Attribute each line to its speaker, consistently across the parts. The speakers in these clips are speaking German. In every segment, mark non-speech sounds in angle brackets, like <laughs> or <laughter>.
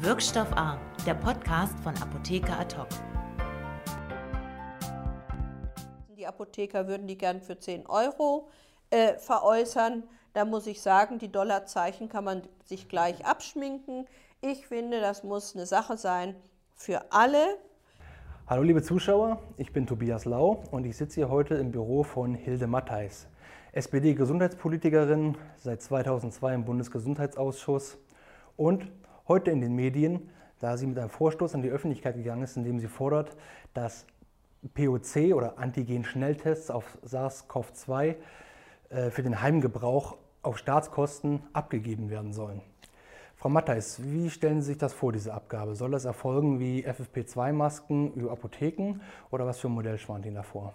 Speaker 1: Wirkstoff A, der Podcast von Apotheker Ad
Speaker 2: Die Apotheker würden die gern für 10 Euro äh, veräußern. Da muss ich sagen, die Dollarzeichen kann man sich gleich abschminken. Ich finde, das muss eine Sache sein für alle.
Speaker 3: Hallo liebe Zuschauer, ich bin Tobias Lau und ich sitze hier heute im Büro von Hilde Mattheis, SPD-Gesundheitspolitikerin, seit 2002 im Bundesgesundheitsausschuss und heute in den Medien, da sie mit einem Vorstoß an die Öffentlichkeit gegangen ist, in dem sie fordert, dass POC oder Antigen-Schnelltests auf SARS-CoV-2 äh, für den Heimgebrauch auf Staatskosten abgegeben werden sollen. Frau Mattheis, wie stellen Sie sich das vor, diese Abgabe? Soll das erfolgen wie FFP2-Masken über Apotheken oder was für ein Modell schwant Ihnen davor?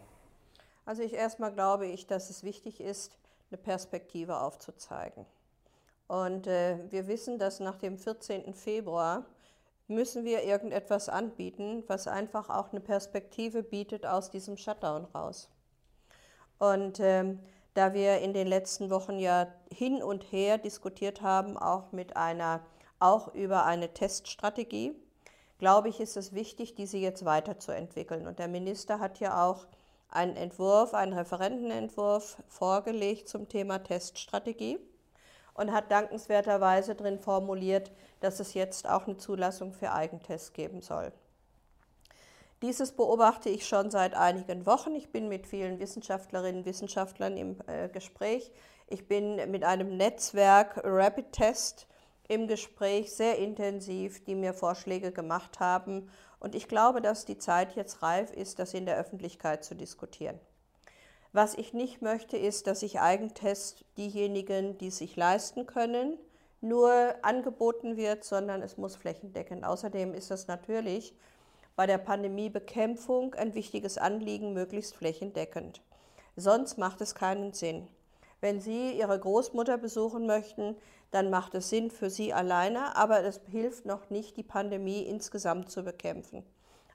Speaker 2: Also ich erstmal glaube ich, dass es wichtig ist, eine Perspektive aufzuzeigen. Und äh, wir wissen, dass nach dem 14. Februar müssen wir irgendetwas anbieten, was einfach auch eine Perspektive bietet aus diesem Shutdown raus. Und ähm, da wir in den letzten Wochen ja hin und her diskutiert haben, auch mit einer, auch über eine Teststrategie, glaube ich, ist es wichtig, diese jetzt weiterzuentwickeln. Und der Minister hat ja auch einen Entwurf, einen Referentenentwurf vorgelegt zum Thema Teststrategie und hat dankenswerterweise drin formuliert, dass es jetzt auch eine Zulassung für Eigentests geben soll. Dieses beobachte ich schon seit einigen Wochen. Ich bin mit vielen Wissenschaftlerinnen und Wissenschaftlern im äh, Gespräch. Ich bin mit einem Netzwerk Rapid Test im Gespräch, sehr intensiv, die mir Vorschläge gemacht haben. Und ich glaube, dass die Zeit jetzt reif ist, das in der Öffentlichkeit zu diskutieren. Was ich nicht möchte, ist, dass sich Eigentests diejenigen, die sich leisten können, nur angeboten wird, sondern es muss flächendeckend. Außerdem ist das natürlich bei der Pandemiebekämpfung ein wichtiges Anliegen, möglichst flächendeckend. Sonst macht es keinen Sinn. Wenn Sie Ihre Großmutter besuchen möchten, dann macht es Sinn für Sie alleine, aber es hilft noch nicht, die Pandemie insgesamt zu bekämpfen.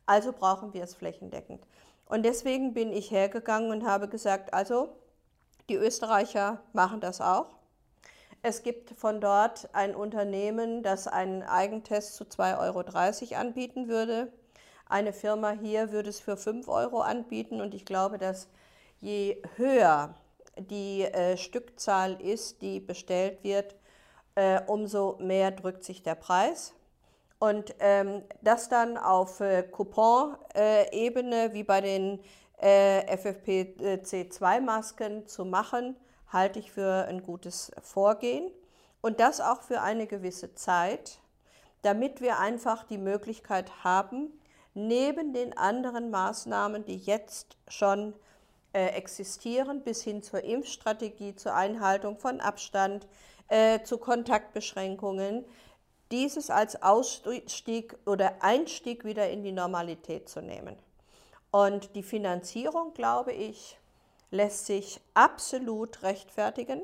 Speaker 2: Also brauchen wir es flächendeckend. Und deswegen bin ich hergegangen und habe gesagt, also die Österreicher machen das auch. Es gibt von dort ein Unternehmen, das einen Eigentest zu 2,30 Euro anbieten würde. Eine Firma hier würde es für 5 Euro anbieten und ich glaube, dass je höher die äh, Stückzahl ist, die bestellt wird, äh, umso mehr drückt sich der Preis. Und ähm, das dann auf äh, Coupon-Ebene wie bei den äh, FFP2-Masken zu machen, halte ich für ein gutes Vorgehen. Und das auch für eine gewisse Zeit, damit wir einfach die Möglichkeit haben, neben den anderen Maßnahmen, die jetzt schon äh, existieren, bis hin zur Impfstrategie, zur Einhaltung von Abstand, äh, zu Kontaktbeschränkungen, dieses als Ausstieg oder Einstieg wieder in die Normalität zu nehmen. Und die Finanzierung, glaube ich, lässt sich absolut rechtfertigen.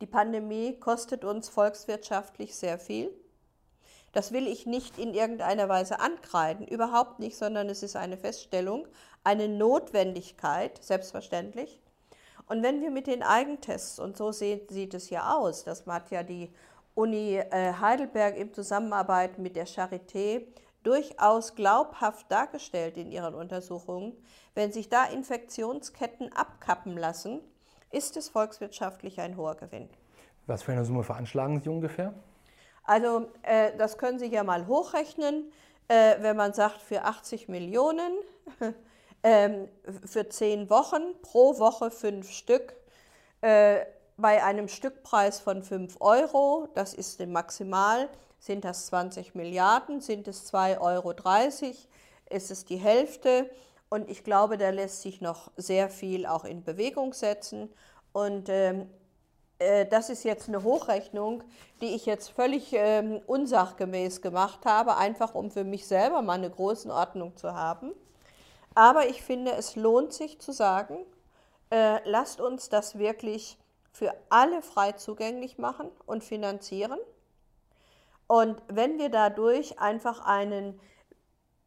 Speaker 2: Die Pandemie kostet uns volkswirtschaftlich sehr viel. Das will ich nicht in irgendeiner Weise ankreiden, überhaupt nicht, sondern es ist eine Feststellung, eine Notwendigkeit, selbstverständlich. Und wenn wir mit den Eigentests, und so sieht, sieht es ja aus, das hat ja die Uni äh, Heidelberg in Zusammenarbeit mit der Charité durchaus glaubhaft dargestellt in ihren Untersuchungen. Wenn sich da Infektionsketten abkappen lassen, ist es volkswirtschaftlich ein hoher Gewinn.
Speaker 3: Was für eine Summe veranschlagen Sie ungefähr?
Speaker 2: Also äh, das können Sie ja mal hochrechnen, äh, wenn man sagt, für 80 Millionen, <laughs> äh, für 10 Wochen, pro Woche fünf Stück, äh, bei einem Stückpreis von 5 Euro, das ist maximal, sind das 20 Milliarden, sind es 2,30 Euro, ist es die Hälfte. Und ich glaube, da lässt sich noch sehr viel auch in Bewegung setzen. Und ähm, äh, das ist jetzt eine Hochrechnung, die ich jetzt völlig ähm, unsachgemäß gemacht habe, einfach um für mich selber mal eine Größenordnung zu haben. Aber ich finde, es lohnt sich zu sagen, äh, lasst uns das wirklich für alle frei zugänglich machen und finanzieren. Und wenn wir dadurch einfach einen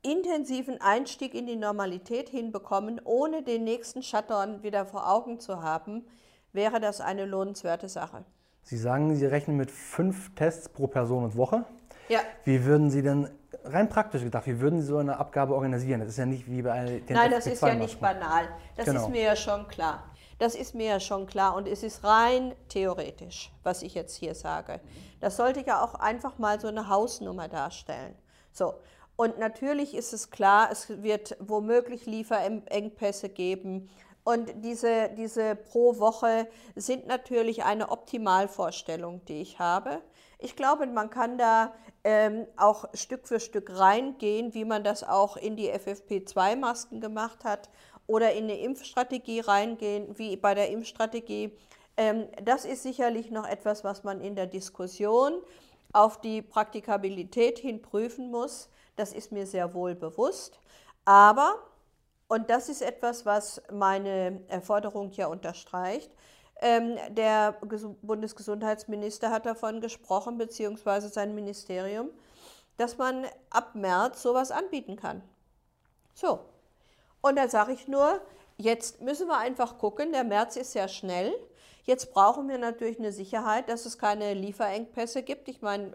Speaker 2: intensiven Einstieg in die Normalität hinbekommen, ohne den nächsten Shutdown wieder vor Augen zu haben, wäre das eine lohnenswerte Sache.
Speaker 3: Sie sagen, Sie rechnen mit fünf Tests pro Person und Woche.
Speaker 2: Ja.
Speaker 3: Wie würden Sie denn rein praktisch gedacht, wie würden Sie so eine Abgabe organisieren? Das ist ja nicht wie bei den
Speaker 2: Nein, das ist ja nicht banal. Das
Speaker 3: Genau.
Speaker 2: ist mir ja schon klar. Das ist mir ja schon klar und es ist rein theoretisch, was ich jetzt hier sage. Das sollte ja auch einfach mal so eine Hausnummer darstellen. So. Und natürlich ist es klar, es wird womöglich Lieferengpässe geben. Und diese, diese pro Woche sind natürlich eine Optimalvorstellung, die ich habe. Ich glaube, man kann da ähm, auch Stück für Stück reingehen, wie man das auch in die FFP2-Masken gemacht hat oder in eine Impfstrategie reingehen, wie bei der Impfstrategie. Ähm, das ist sicherlich noch etwas, was man in der Diskussion auf die Praktikabilität hin prüfen muss. Das ist mir sehr wohl bewusst. Aber, und das ist etwas, was meine Forderung ja unterstreicht, ähm, der Ges- Bundesgesundheitsminister hat davon gesprochen, beziehungsweise sein Ministerium, dass man ab März sowas anbieten kann. So. Und da sage ich nur, jetzt müssen wir einfach gucken, der März ist sehr schnell. Jetzt brauchen wir natürlich eine Sicherheit, dass es keine Lieferengpässe gibt. Ich meine,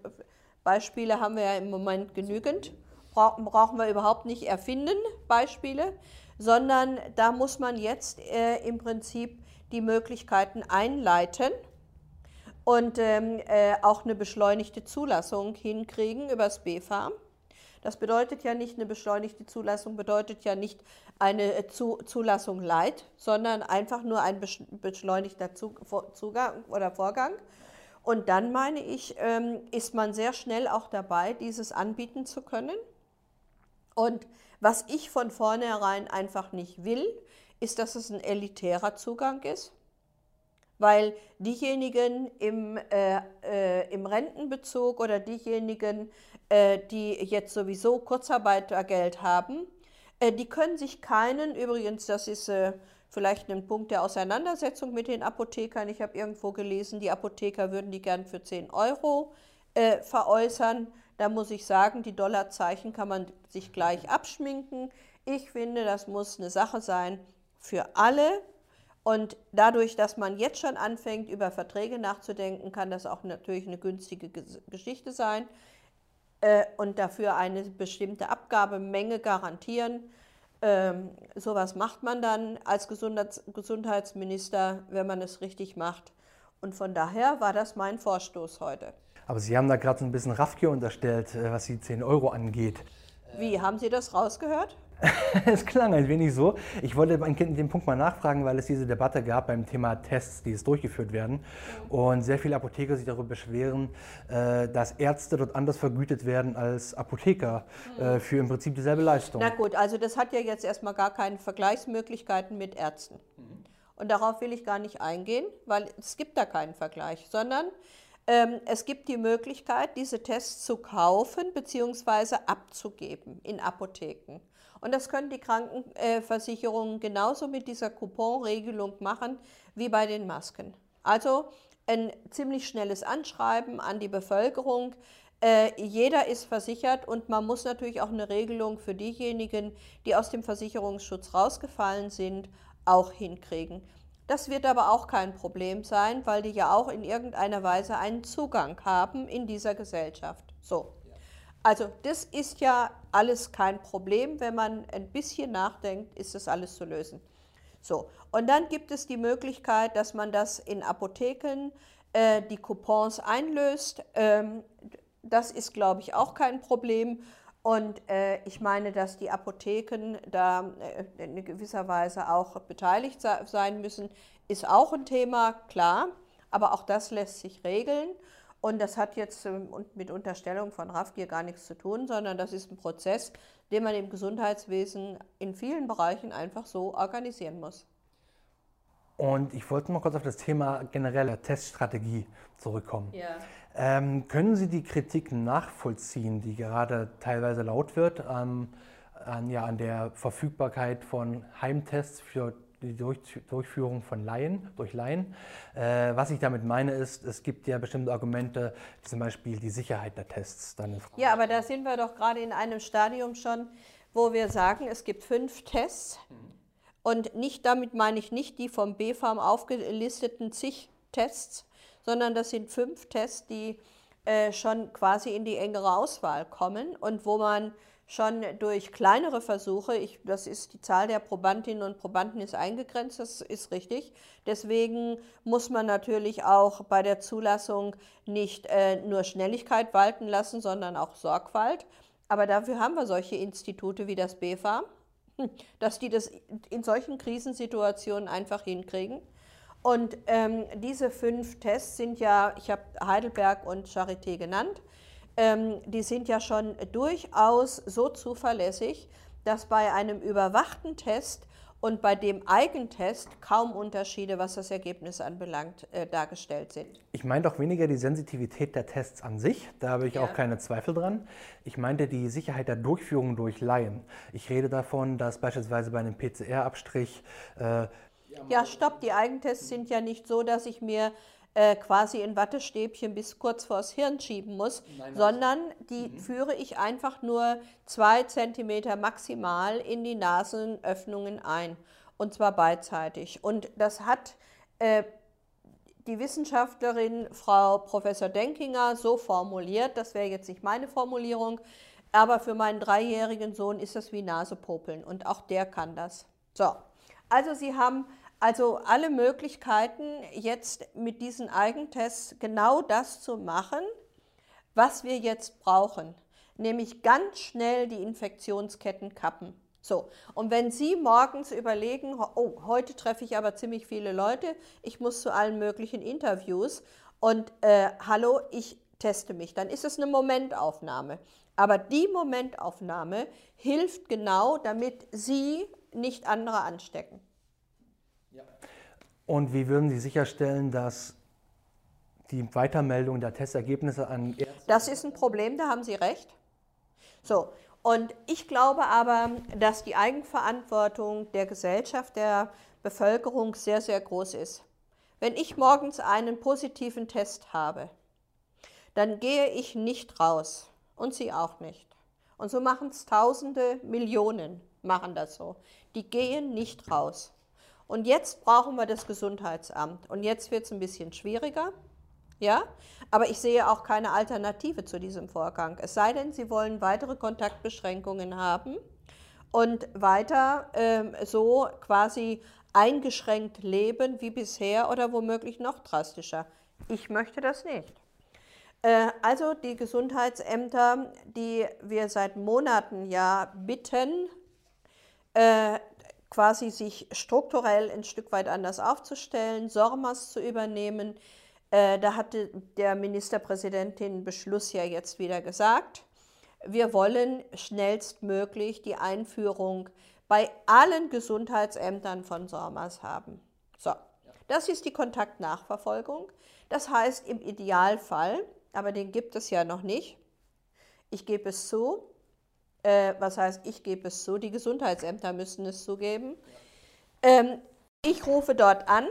Speaker 2: Beispiele haben wir ja im Moment genügend. Bra- Brauchen wir überhaupt nicht erfinden, Beispiele, sondern da muss man jetzt äh, im Prinzip die Möglichkeiten einleiten und ähm, äh, auch eine beschleunigte Zulassung hinkriegen übers BfArM. Das bedeutet ja nicht, eine beschleunigte Zulassung bedeutet ja nicht eine äh, Zu Zulassung light, sondern einfach nur ein besch- beschleunigter Zugang oder Vorgang. Und dann meine ich, ähm, ist man sehr schnell auch dabei, dieses anbieten zu können. Und was ich von vornherein einfach nicht will, ist, dass es ein elitärer Zugang ist. Weil diejenigen im, äh, äh, im Rentenbezug oder diejenigen, äh, die jetzt sowieso Kurzarbeitergeld haben, äh, die können sich keinen, übrigens, das ist äh, vielleicht ein Punkt der Auseinandersetzung mit den Apothekern. Ich habe irgendwo gelesen, die Apotheker würden die gern für 10 Euro äh, veräußern. Da muss ich sagen, die Dollarzeichen kann man sich gleich abschminken. Ich finde, das muss eine Sache sein für alle. Und dadurch, dass man jetzt schon anfängt, über Verträge nachzudenken, kann das auch natürlich eine günstige Ges- Geschichte sein äh, und dafür eine bestimmte Abgabemenge garantieren. Ähm, sowas macht man dann als Gesundheits Gesundheitsminister, wenn man es richtig macht. Und von daher war das mein Vorstoß heute.
Speaker 3: Aber Sie haben da gerade so ein bisschen Raffgier unterstellt, äh, was die 10 Euro angeht.
Speaker 2: Wie, haben Sie das rausgehört? <laughs>
Speaker 3: Es klang ein wenig so. Ich wollte an dem Punkt mal nachfragen, weil es diese Debatte gab beim Thema Tests, die jetzt durchgeführt werden. Und sehr viele Apotheker sich darüber beschweren, äh, dass Ärzte dort anders vergütet werden als Apotheker äh, für im Prinzip dieselbe Leistung.
Speaker 2: Na gut, also das hat ja jetzt erstmal gar keine Vergleichsmöglichkeiten mit Ärzten. Und darauf will ich gar nicht eingehen, weil es gibt da keinen Vergleich, sondern ähm, es gibt die Möglichkeit, diese Tests zu kaufen bzw. abzugeben in Apotheken. Und das können die Krankenversicherungen genauso mit dieser Couponregelung machen wie bei den Masken. Also ein ziemlich schnelles Anschreiben an die Bevölkerung. Äh, jeder ist versichert und man muss natürlich auch eine Regelung für diejenigen, die aus dem Versicherungsschutz rausgefallen sind, auch hinkriegen. Das wird aber auch kein Problem sein, weil die ja auch in irgendeiner Weise einen Zugang haben in dieser Gesellschaft. So. Also das ist ja alles kein Problem. Wenn man ein bisschen nachdenkt, ist das alles zu lösen. So, und dann gibt es die Möglichkeit, dass man das in Apotheken äh, die Coupons einlöst. Ähm, das ist, glaube ich, auch kein Problem. Und äh, ich meine, dass die Apotheken da äh, in gewisser Weise auch beteiligt se sein müssen, ist auch ein Thema, klar. Aber auch das lässt sich regeln. Und das hat jetzt ähm, mit Unterstellung von Raffgier gar nichts zu tun, sondern das ist ein Prozess, den man im Gesundheitswesen in vielen Bereichen einfach so organisieren muss.
Speaker 3: Und ich wollte noch kurz auf das Thema generelle Teststrategie zurückkommen.
Speaker 2: Ja.
Speaker 3: Ähm, können Sie die Kritik nachvollziehen, die gerade teilweise laut wird, ähm, an, ja, an der Verfügbarkeit von Heimtests für die Durch Durchführung von Laien, durch Laien? Äh, was ich damit meine ist, es gibt ja bestimmte Argumente, zum Beispiel die Sicherheit der Tests. Dann.
Speaker 2: Ja, aber da sind wir doch gerade in einem Stadium schon, wo wir sagen, es gibt fünf Tests. Und nicht damit meine ich nicht die vom BfArM aufgelisteten zig Tests, sondern das sind fünf Tests, die äh, schon quasi in die engere Auswahl kommen und wo man schon durch kleinere Versuche, ich, das ist die Zahl der Probandinnen und Probanden ist eingegrenzt, das ist richtig. Deswegen muss man natürlich auch bei der Zulassung nicht äh, nur Schnelligkeit walten lassen, sondern auch Sorgfalt. Aber dafür haben wir solche Institute wie das BFA, <laughs> dass die das in solchen Krisensituationen einfach hinkriegen. Und ähm, diese fünf Tests sind ja, ich habe Heidelberg und Charité genannt, ähm, die sind ja schon durchaus so zuverlässig, dass bei einem überwachten Test und bei dem Eigentest kaum Unterschiede, was das Ergebnis anbelangt, äh, dargestellt sind.
Speaker 3: Ich meine doch weniger die Sensitivität der Tests an sich, da habe ich ja. auch keine Zweifel dran. Ich meinte die Sicherheit der Durchführung durch Laien. Ich rede davon, dass beispielsweise bei einem PCR-Abstrich
Speaker 2: äh, ja, stopp, die Eigentests sind ja nicht so, dass ich mir äh, quasi in Wattestäbchen bis kurz vors Hirn schieben muss, Nein, sondern die mhm. führe ich einfach nur zwei Zentimeter maximal in die Nasenöffnungen ein und zwar beidseitig. Und das hat äh, die Wissenschaftlerin Frau Professor Denkinger so formuliert, das wäre jetzt nicht meine Formulierung, aber für meinen dreijährigen Sohn ist das wie Nasepopeln und auch der kann das. So, also Sie haben also alle Möglichkeiten, jetzt mit diesen Eigentests genau das zu machen, was wir jetzt brauchen, nämlich ganz schnell die Infektionsketten kappen. So, und wenn Sie morgens überlegen, oh, heute treffe ich aber ziemlich viele Leute, ich muss zu allen möglichen Interviews und äh, hallo, ich teste mich, dann ist es eine Momentaufnahme. Aber die Momentaufnahme hilft genau, damit Sie nicht andere anstecken.
Speaker 3: Und wie würden Sie sicherstellen, dass die Weitermeldung der Testergebnisse an
Speaker 2: Ärzte Das ist ein Problem, da haben Sie recht. So, und ich glaube aber, dass die Eigenverantwortung der Gesellschaft, der Bevölkerung sehr, sehr groß ist. Wenn ich morgens einen positiven Test habe, dann gehe ich nicht raus und Sie auch nicht. Und so machen es Tausende, Millionen machen das so. Die gehen nicht raus. Und jetzt brauchen wir das Gesundheitsamt. Und jetzt wird es ein bisschen schwieriger. Ja, aber ich sehe auch keine Alternative zu diesem Vorgang. Es sei denn, Sie wollen weitere Kontaktbeschränkungen haben und weiter äh, so quasi eingeschränkt leben wie bisher oder womöglich noch drastischer. Ich möchte das nicht. Äh, also die Gesundheitsämter, die wir seit Monaten ja bitten, äh, quasi sich strukturell ein Stück weit anders aufzustellen, SORMAS zu übernehmen. Äh, da hatte der Ministerpräsident den Beschluss ja jetzt wieder gesagt. Wir wollen schnellstmöglich die Einführung bei allen Gesundheitsämtern von SORMAS haben. So, das ist die Kontaktnachverfolgung. Das heißt im Idealfall, aber den gibt es ja noch nicht, ich gebe es zu, äh, was heißt, ich gebe es zu, die Gesundheitsämter müssen es zugeben. Ähm, ich rufe dort an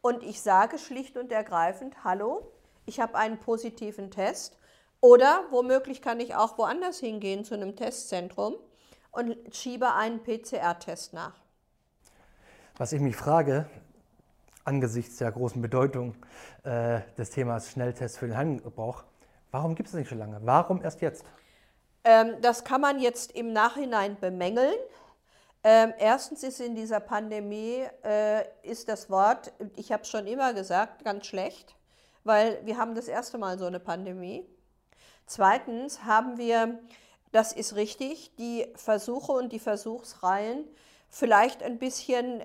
Speaker 2: und ich sage schlicht und ergreifend, hallo, ich habe einen positiven Test. Oder womöglich kann ich auch woanders hingehen zu einem Testzentrum und schiebe einen PCR-Test nach.
Speaker 3: Was ich mich frage, angesichts der großen Bedeutung äh, des Themas Schnelltest für den Heimgebrauch, warum gibt es nicht schon lange? Warum erst jetzt?
Speaker 2: Ähm, das kann man jetzt im Nachhinein bemängeln. Ähm, erstens ist in dieser Pandemie äh, ist das Wort, ich habe es schon immer gesagt, ganz schlecht, weil wir haben das erste Mal so eine Pandemie. Zweitens haben wir, das ist richtig, die Versuche und die Versuchsreihen vielleicht ein bisschen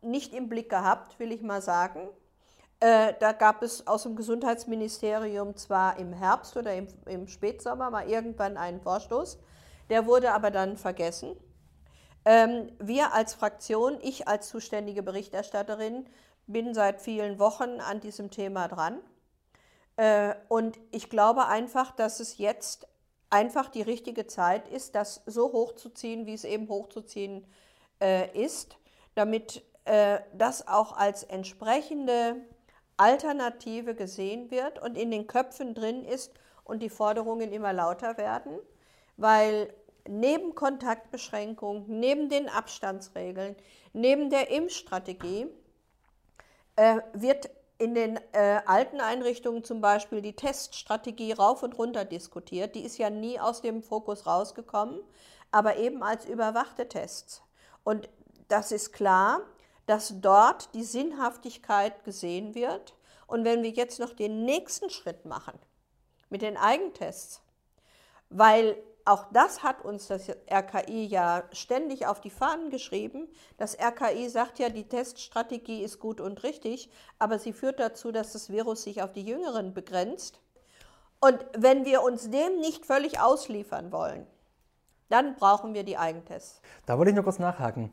Speaker 2: nicht im Blick gehabt, will ich mal sagen. Äh, da gab es aus dem Gesundheitsministerium zwar im Herbst oder im, im, Spätsommer mal irgendwann einen Vorstoß, der wurde aber dann vergessen. Ähm, wir als Fraktion, ich als zuständige Berichterstatterin, bin seit vielen Wochen an diesem Thema dran. Äh, und ich glaube einfach, dass es jetzt einfach die richtige Zeit ist, das so hochzuziehen, wie es eben hochzuziehen äh, ist, damit äh, das auch als entsprechende Alternative gesehen wird und in den Köpfen drin ist und die Forderungen immer lauter werden, weil neben Kontaktbeschränkungen, neben den Abstandsregeln, neben der Impfstrategie äh, wird in den äh, alten Einrichtungen zum Beispiel die Teststrategie rauf und runter diskutiert. Die ist ja nie aus dem Fokus rausgekommen, aber eben als überwachte Tests. Und das ist klar, dass dort die Sinnhaftigkeit gesehen wird. Und wenn wir jetzt noch den nächsten Schritt machen mit den Eigentests, weil auch das hat uns das RKI ja ständig auf die Fahnen geschrieben. Das RKI sagt ja, die Teststrategie ist gut und richtig, aber sie führt dazu, dass das Virus sich auf die Jüngeren begrenzt. Und wenn wir uns dem nicht völlig ausliefern wollen, dann brauchen wir die Eigentests.
Speaker 3: Da wollte ich noch kurz nachhaken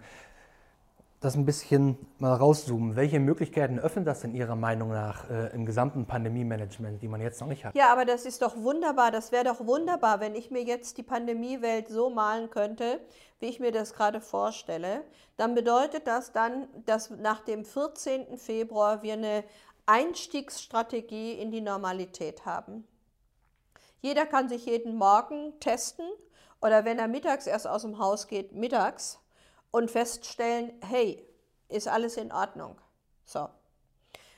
Speaker 3: das ein bisschen mal rauszoomen. Welche Möglichkeiten öffnet das denn Ihrer Meinung nach äh, im gesamten Pandemie-Management, die man jetzt noch nicht hat?
Speaker 2: Ja, aber das ist doch wunderbar. Das wäre doch wunderbar, wenn ich mir jetzt die Pandemiewelt so malen könnte, wie ich mir das gerade vorstelle. Dann bedeutet das dann, dass nach dem 14. Februar wir eine Einstiegsstrategie in die Normalität haben. Jeder kann sich jeden Morgen testen oder wenn er mittags erst aus dem Haus geht, mittags und feststellen, hey, ist alles in Ordnung. So.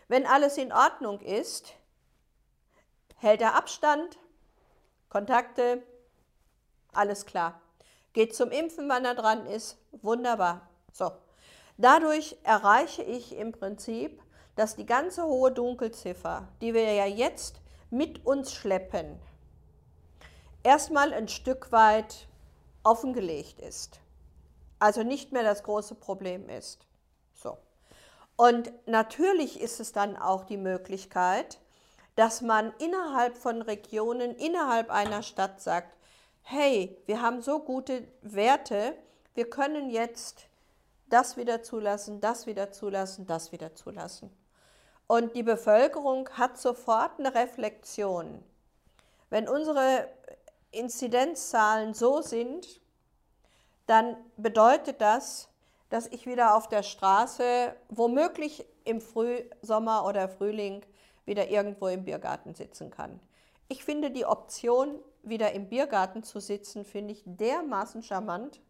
Speaker 2: Wenn alles in Ordnung ist, hält er Abstand, Kontakte, alles klar. Geht zum Impfen, wann er dran ist, wunderbar. So. Dadurch erreiche ich im Prinzip, dass die ganze hohe Dunkelziffer, die wir ja jetzt mit uns schleppen, erstmal ein Stück weit offengelegt ist also nicht mehr das große Problem ist. So. Und natürlich ist es dann auch die Möglichkeit, dass man innerhalb von Regionen, innerhalb einer Stadt sagt, hey, wir haben so gute Werte, wir können jetzt das wieder zulassen, das wieder zulassen, das wieder zulassen. Und die Bevölkerung hat sofort eine Reflexion. Wenn unsere Inzidenzzahlen so sind, dann bedeutet das, dass ich wieder auf der Straße, womöglich im Frühsommer oder Frühling, wieder irgendwo im Biergarten sitzen kann. Ich finde die Option, wieder im Biergarten zu sitzen, finde ich dermaßen charmant,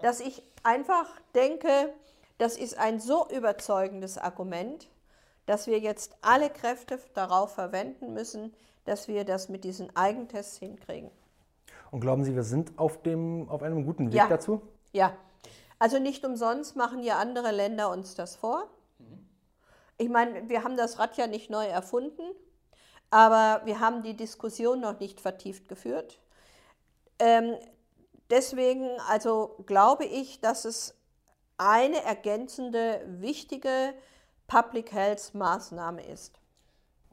Speaker 2: dass ich einfach denke, das ist ein so überzeugendes Argument, dass wir jetzt alle Kräfte darauf verwenden müssen, dass wir das mit diesen Eigentests hinkriegen.
Speaker 3: Und glauben Sie, wir sind auf, dem, auf einem guten Weg
Speaker 2: ja.
Speaker 3: dazu?
Speaker 2: Ja, also nicht umsonst machen ja andere Länder uns das vor. Ich meine, wir haben das Rad ja nicht neu erfunden, aber wir haben die Diskussion noch nicht vertieft geführt. Ähm, deswegen also glaube ich, dass es eine ergänzende, wichtige Public Health Maßnahme ist.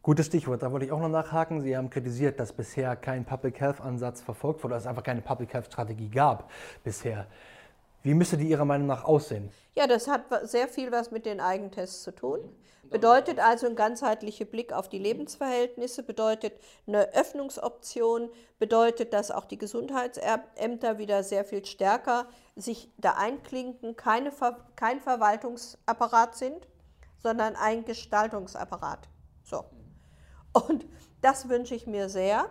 Speaker 3: Gutes Stichwort, da wollte ich auch noch nachhaken. Sie haben kritisiert, dass bisher kein Public Health Ansatz verfolgt wurde, dass es einfach keine Public Health Strategie gab bisher. Wie müsste die Ihrer Meinung nach aussehen?
Speaker 2: Ja, das hat sehr viel was mit den Eigentests zu tun. Bedeutet also ein ganzheitlicher Blick auf die Lebensverhältnisse, bedeutet eine Öffnungsoption, bedeutet, dass auch die Gesundheitsämter wieder sehr viel stärker sich da einklinken, keine, kein Verwaltungsapparat sind, sondern ein Gestaltungsapparat. So. Und das wünsche ich mir sehr.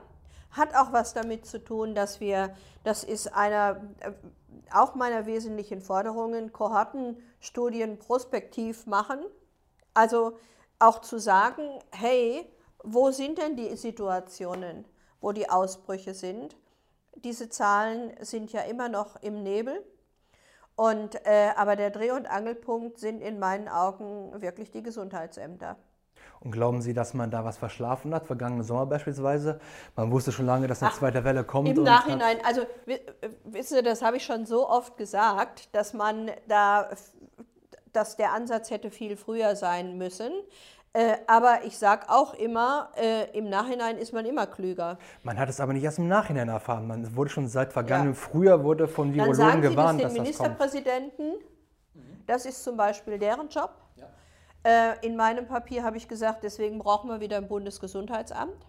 Speaker 2: Hat auch was damit zu tun, dass wir, das ist einer, äh, auch meiner wesentlichen Forderungen, Kohortenstudien prospektiv machen. Also auch zu sagen, hey, wo sind denn die Situationen, wo die Ausbrüche sind? Diese Zahlen sind ja immer noch im Nebel. Und, äh, aber der Dreh- und Angelpunkt sind in meinen Augen wirklich die Gesundheitsämter.
Speaker 3: Und glauben Sie, dass man da was verschlafen hat, vergangene Sommer beispielsweise? Man wusste schon lange, dass eine Ach, zweite Welle kommt.
Speaker 2: Im Nachhinein, also wissen Sie, das habe ich schon so oft gesagt, dass man da, dass der Ansatz hätte viel früher sein müssen. Äh, aber ich sage auch immer, äh, im Nachhinein ist man immer klüger.
Speaker 3: Man hat es aber nicht erst im Nachhinein erfahren. Man wurde schon seit vergangenem ja. Frühjahr wurde von Virologen gewarnt,
Speaker 2: dass das kommt. den Ministerpräsidenten, das ist zum Beispiel deren Job. Äh, in meinem Papier habe ich gesagt, deswegen brauchen wir wieder ein Bundesgesundheitsamt,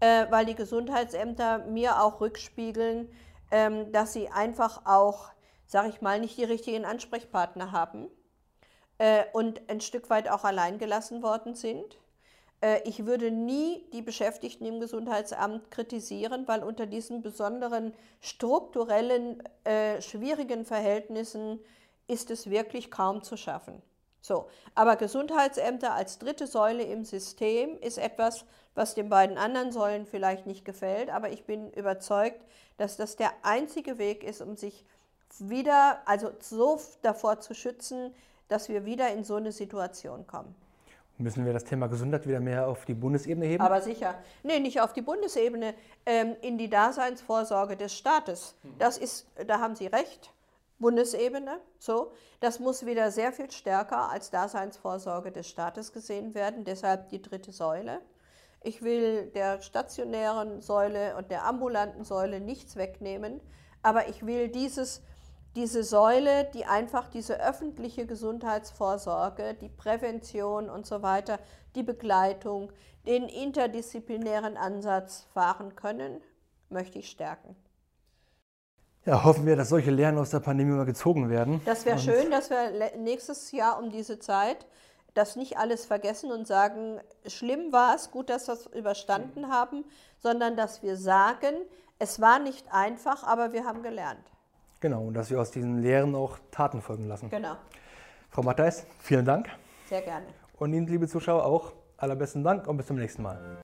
Speaker 2: äh, weil die Gesundheitsämter mir auch rückspiegeln, ähm, dass sie einfach auch, sage ich mal, nicht die richtigen Ansprechpartner haben äh, und ein Stück weit auch allein gelassen worden sind. Ich würde nie die Beschäftigten im Gesundheitsamt kritisieren, weil unter diesen besonderen strukturellen, schwierigen Verhältnissen ist es wirklich kaum zu schaffen. So, aber Gesundheitsämter als dritte Säule im System ist etwas, was den beiden anderen Säulen vielleicht nicht gefällt, aber ich bin überzeugt, dass das der einzige Weg ist, um sich wieder, also so davor zu schützen, dass wir wieder in so eine Situation kommen.
Speaker 3: Müssen wir das Thema Gesundheit wieder mehr auf die Bundesebene heben?
Speaker 2: Aber sicher. Nee, nicht auf die Bundesebene, ähm, in die Daseinsvorsorge des Staates. Das ist, da haben Sie recht. Bundesebene, so. Das muss wieder sehr viel stärker als Daseinsvorsorge des Staates gesehen werden, deshalb die dritte Säule. Ich will der stationären Säule und der ambulanten Säule nichts wegnehmen, aber ich will dieses, diese Säule, die einfach diese öffentliche Gesundheitsvorsorge, die Prävention und so weiter, die Begleitung, den interdisziplinären Ansatz fahren können, möchte ich stärken.
Speaker 3: Ja, hoffen wir, dass solche Lehren aus der Pandemie mal gezogen werden.
Speaker 2: Das wäre schön, dass wir nächstes Jahr um diese Zeit das nicht alles vergessen und sagen, schlimm war es, gut, dass wir es überstanden haben, sondern dass wir sagen, es war nicht einfach, aber wir haben gelernt.
Speaker 3: Genau, und dass wir aus diesen Lehren auch Taten folgen lassen.
Speaker 2: Genau.
Speaker 3: Frau Matthijs, vielen Dank.
Speaker 2: Sehr gerne.
Speaker 3: Und Ihnen, liebe Zuschauer, auch allerbesten Dank und bis zum nächsten Mal.